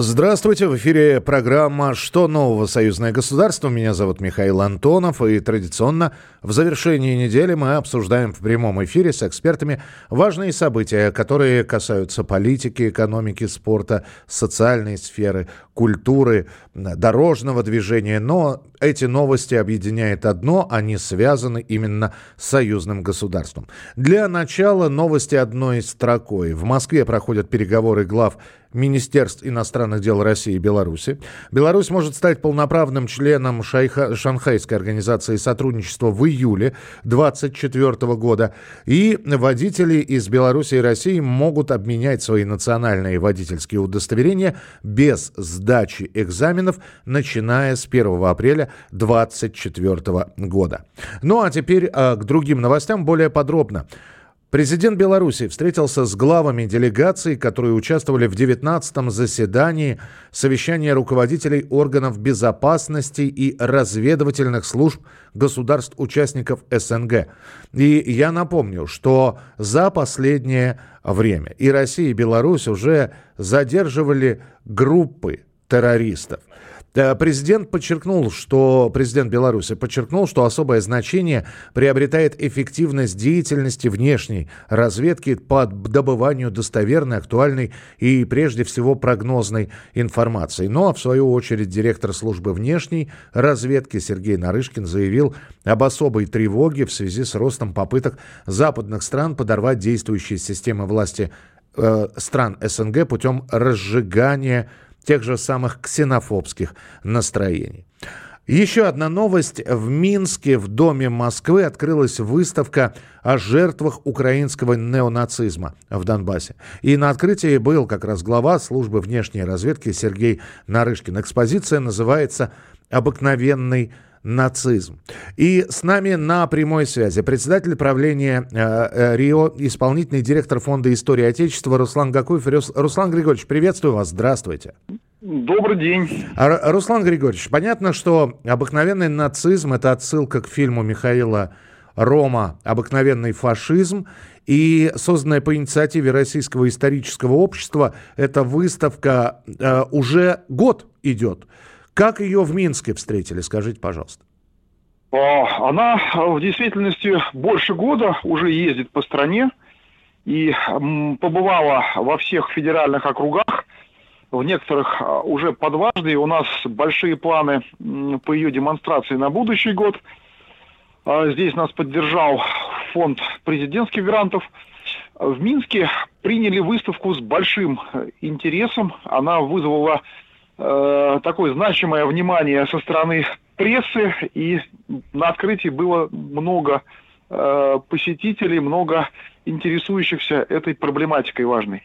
Здравствуйте, в эфире программа «Что нового? Союзное государство». Меня зовут Михаил Антонов, и традиционно в завершении недели мы обсуждаем в прямом эфире с экспертами важные события, которые касаются политики, экономики, спорта, социальной сферы, культуры, дорожного движения. Но эти новости объединяет одно, они связаны именно с союзным государством. Для начала новости одной строкой. В Москве проходят переговоры глав Министерств иностранных дел России и Беларуси. Беларусь может стать полноправным членом Шайха, Шанхайской организации сотрудничества в июле 2024 года. И водители из Беларуси и России могут обменять свои национальные водительские удостоверения без сдачи экзаменов, начиная с 1 апреля 2024 года. Ну а теперь э, к другим новостям более подробно. Президент Беларуси встретился с главами делегаций, которые участвовали в 19-м заседании совещания руководителей органов безопасности и разведывательных служб государств-участников СНГ. И я напомню, что за последнее время и Россия, и Беларусь уже задерживали группы террористов. Президент подчеркнул, что президент Беларуси подчеркнул, что особое значение приобретает эффективность деятельности внешней разведки по добыванию достоверной, актуальной и прежде всего прогнозной информации. Ну а в свою очередь директор службы внешней разведки Сергей Нарышкин заявил об особой тревоге в связи с ростом попыток западных стран подорвать действующие системы власти э, стран СНГ путем разжигания тех же самых ксенофобских настроений. Еще одна новость. В Минске, в Доме Москвы, открылась выставка о жертвах украинского неонацизма в Донбассе. И на открытии был как раз глава службы внешней разведки Сергей Нарышкин. Экспозиция называется «Обыкновенный. И с нами на прямой связи председатель правления э, э, РИО, исполнительный директор Фонда истории Отечества Руслан Гакуев. Руслан Григорьевич, приветствую вас, здравствуйте. Добрый день. А, Руслан Григорьевич, понятно, что обыкновенный нацизм – это отсылка к фильму Михаила Рома «Обыкновенный фашизм». И созданная по инициативе Российского исторического общества эта выставка э, уже год идет. Как ее в Минске встретили, скажите, пожалуйста. А, она в действительности больше года уже ездит по стране и побывала во всех федеральных округах, в некоторых а, уже по дважды. У нас большие планы по ее демонстрации на будущий год. А, здесь нас поддержал фонд президентских грантов. В Минске приняли выставку с большим э, интересом. Она вызвала э, такое значимое внимание со стороны прессы, и на открытии было много э, посетителей, много интересующихся этой проблематикой важной.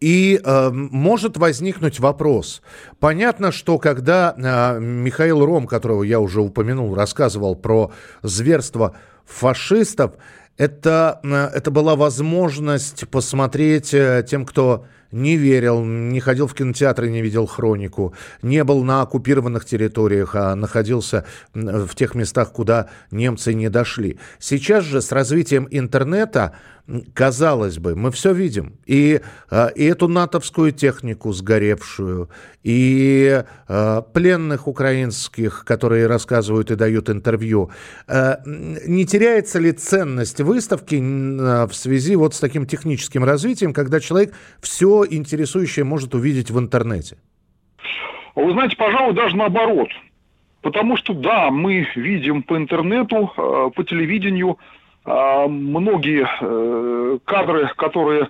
И э, может возникнуть вопрос. Понятно, что когда э, Михаил Ром, которого я уже упомянул, рассказывал про зверство фашистов, это, э, это была возможность посмотреть э, тем, кто не верил, не ходил в кинотеатры, не видел хронику, не был на оккупированных территориях, а находился в тех местах, куда немцы не дошли. Сейчас же с развитием интернета казалось бы, мы все видим. И, а, и эту натовскую технику сгоревшую, и э, пленных украинских, которые рассказывают и дают интервью. Э, не теряется ли ценность выставки в связи вот с таким техническим развитием, когда человек все интересующее может увидеть в интернете? Вы знаете, пожалуй, даже наоборот. Потому что, да, мы видим по интернету, по телевидению а, многие э, кадры, которые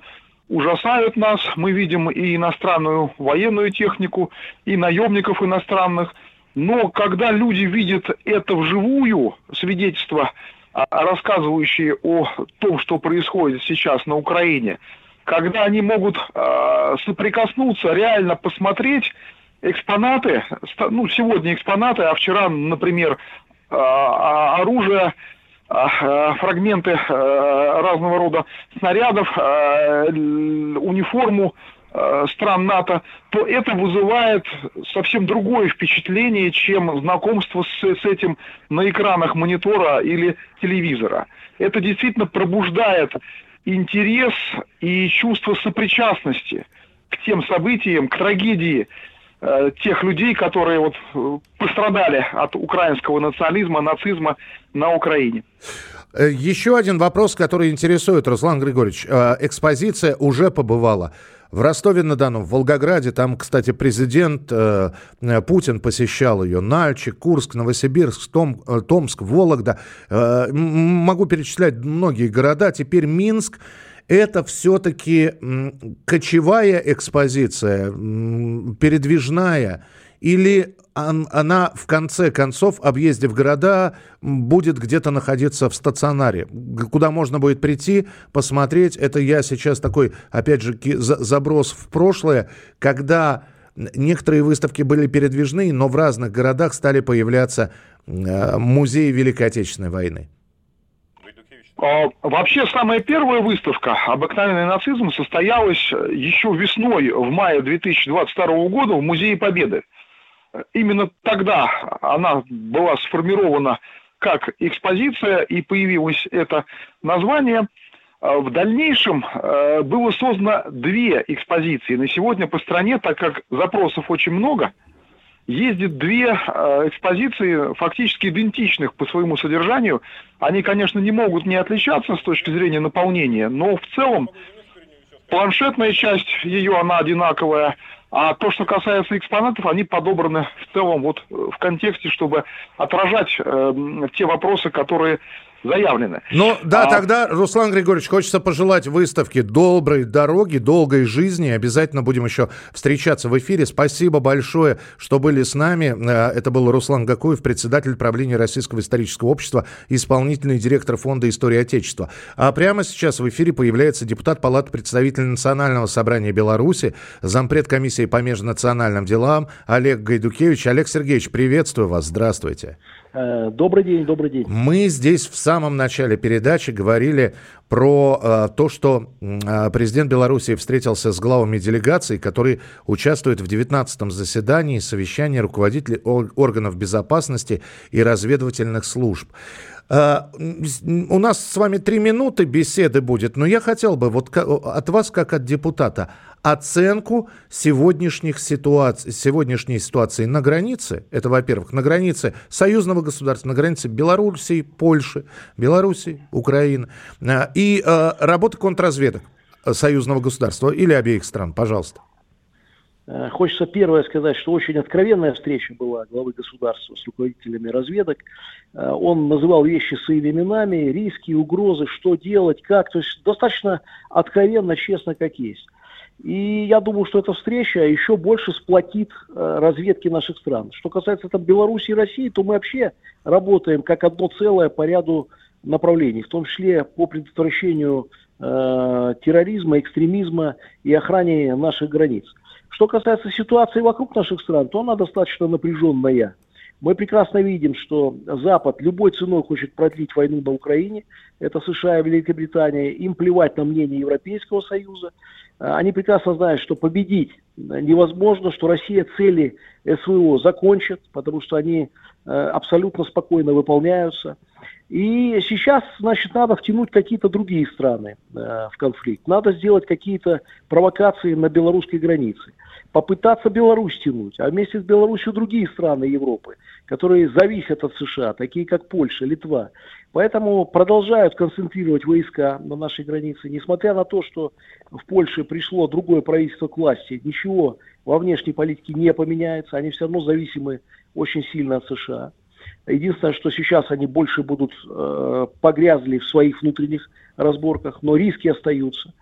ужасают нас. Мы видим и иностранную военную технику, и наемников иностранных. Но когда люди видят это вживую, свидетельства, а, рассказывающие о том, что происходит сейчас на Украине, когда они могут э, соприкоснуться, реально посмотреть экспонаты, ну, сегодня экспонаты, а вчера, например, оружие а, фрагменты э, разного рода снарядов, э, униформу стран НАТО, то это вызывает совсем другое впечатление, чем знакомство с, с этим на экранах монитора или телевизора. Это действительно пробуждает интерес и чувство сопричастности к тем событиям, к трагедии э, тех людей, которые вот э, пострадали от украинского национализма, нацизма на Украине. Э, еще один вопрос, который интересует, Руслан Григорьевич. Э, экспозиция уже побывала в Ростове-на-Дону, в Волгограде. Там, кстати, президент э, Путин посещал ее. Нальчик, Курск, Новосибирск, Том, Томск, Вологда. Могу перечислять многие города. Теперь Минск. Это все-таки кочевая экспозиция, передвижная или она в конце концов, объездив города, будет где-то находиться в стационаре, куда можно будет прийти, посмотреть. Это я сейчас такой, опять же, заброс в прошлое, когда некоторые выставки были передвижные, но в разных городах стали появляться э, музеи Великой Отечественной войны. А, вообще, самая первая выставка «Обыкновенный нацизм» состоялась еще весной, в мае 2022 года в Музее Победы именно тогда она была сформирована как экспозиция и появилось это название. А в дальнейшем э, было создано две экспозиции. На сегодня по стране, так как запросов очень много, ездит две э, экспозиции, фактически идентичных по своему содержанию. Они, конечно, не могут не отличаться с точки зрения наполнения, но в целом планшетная часть ее, она одинаковая, а то, что касается экспонатов, они подобраны в целом вот э, в контексте, чтобы отражать э, те вопросы, которые заявлены. Ну да, а... тогда, Руслан Григорьевич, хочется пожелать выставке доброй дороги, долгой жизни. Обязательно будем еще встречаться в эфире. Спасибо большое, что были с нами. Э, это был Руслан Гакуев, председатель правления Российского исторического общества, исполнительный директор Фонда истории Отечества. А прямо сейчас в эфире появляется депутат Палаты представителей Национального собрания Беларуси, зампред комиссии по межнациональным делам Олег Гайдукевич. Олег Сергеевич, приветствую вас. Здравствуйте. Э, добрый день, добрый день. Мы здесь в самом начале передачи говорили про э, то, что э, президент Беларуси встретился с главами делегаций, которые участвуют в 19-м заседании совещания руководителей органов безопасности и разведывательных служб. Э, у нас с вами три минуты беседы будет, но я хотел бы вот от вас, как от депутата, оценку сегодняшних ситуаций, сегодняшней ситуации на границе. Это, во-первых, на границе союзного государства, на границе Белоруссии, Польши, Белоруссии, Украины. Э, и э, работа контрразведок союзного государства или обеих стран. Пожалуйста. Э, хочется первое сказать, что очень откровенная встреча была главы государства с руководителями разведок. Он называл вещи своими именами, риски, угрозы, что делать, как. То есть достаточно откровенно, честно, как есть. И я думаю, что эта встреча еще больше сплотит э, разведки наших стран. Что касается там Беларуси и России, то мы вообще работаем как одно целое по ряду направлений, в том числе по предотвращению э, терроризма, экстремизма и охране наших границ. Что касается ситуации вокруг наших стран, то она достаточно напряженная. Мы прекрасно видим, что Запад любой ценой хочет продлить войну на Украине. Это США и Великобритания. Им плевать на мнение Европейского Союза. Они прекрасно знают, что победить невозможно, что Россия цели СВО закончит, потому что они э, абсолютно спокойно выполняются. И сейчас, значит, надо втянуть какие-то другие страны э, в конфликт. Надо сделать какие-то провокации на белорусской границе попытаться Беларусь тянуть, а вместе с Беларусью другие страны Европы, которые зависят от США, такие как Польша, Литва. Поэтому продолжают концентрировать войска на нашей границе, несмотря на то, что в Польше пришло другое правительство к власти, ничего во внешней политике не поменяется, они все равно зависимы очень сильно от США. Единственное, что сейчас они больше будут э, погрязли в своих внутренних разборках, но риски остаются.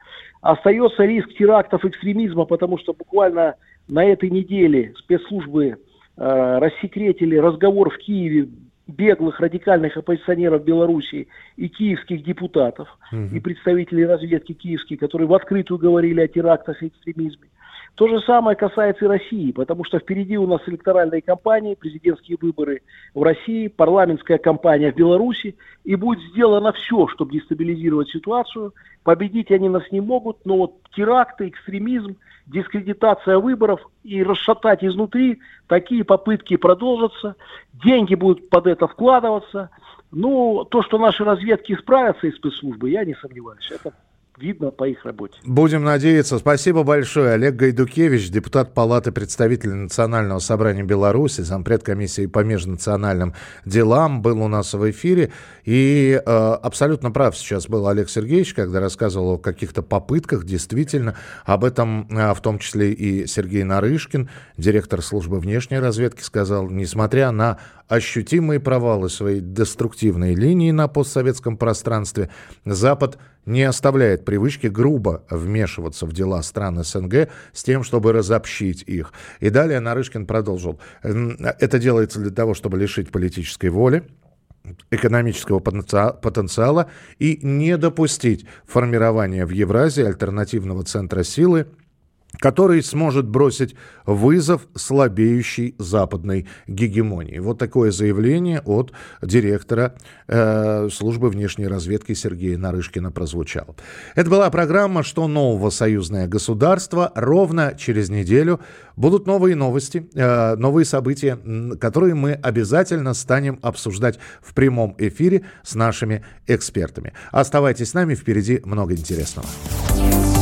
Остается риск терактов экстремизма, потому что буквально на этой неделе спецслужбы э, рассекретили разговор в Киеве беглых радикальных оппозиционеров Беларуси и киевских депутатов угу. и представителей разведки киевских, которые в открытую говорили о терактах и экстремизме. То же самое касается и России, потому что впереди у нас электоральные кампании, президентские выборы в России, парламентская кампания в Беларуси, и будет сделано все, чтобы дестабилизировать ситуацию. Победить они нас не могут, но вот теракты, экстремизм, дискредитация выборов и расшатать изнутри, такие попытки продолжатся, деньги будут под это вкладываться. Ну, то, что наши разведки справятся из спецслужбы, я не сомневаюсь. Это видно по их работе. Будем надеяться. Спасибо большое. Олег Гайдукевич, депутат Палаты представителей Национального собрания Беларуси, зампред комиссии по межнациональным делам, был у нас в эфире. И э, абсолютно прав сейчас был Олег Сергеевич, когда рассказывал о каких-то попытках. Действительно, об этом э, в том числе и Сергей Нарышкин, директор службы внешней разведки, сказал, несмотря на ощутимые провалы своей деструктивной линии на постсоветском пространстве, Запад не оставляет привычки грубо вмешиваться в дела стран СНГ с тем, чтобы разобщить их. И далее Нарышкин продолжил. Это делается для того, чтобы лишить политической воли, экономического потенциала и не допустить формирования в Евразии альтернативного центра силы – который сможет бросить вызов слабеющей западной гегемонии. Вот такое заявление от директора э, службы внешней разведки Сергея Нарышкина прозвучало. Это была программа «Что нового союзное государство». Ровно через неделю будут новые новости, э, новые события, которые мы обязательно станем обсуждать в прямом эфире с нашими экспертами. Оставайтесь с нами, впереди много интересного.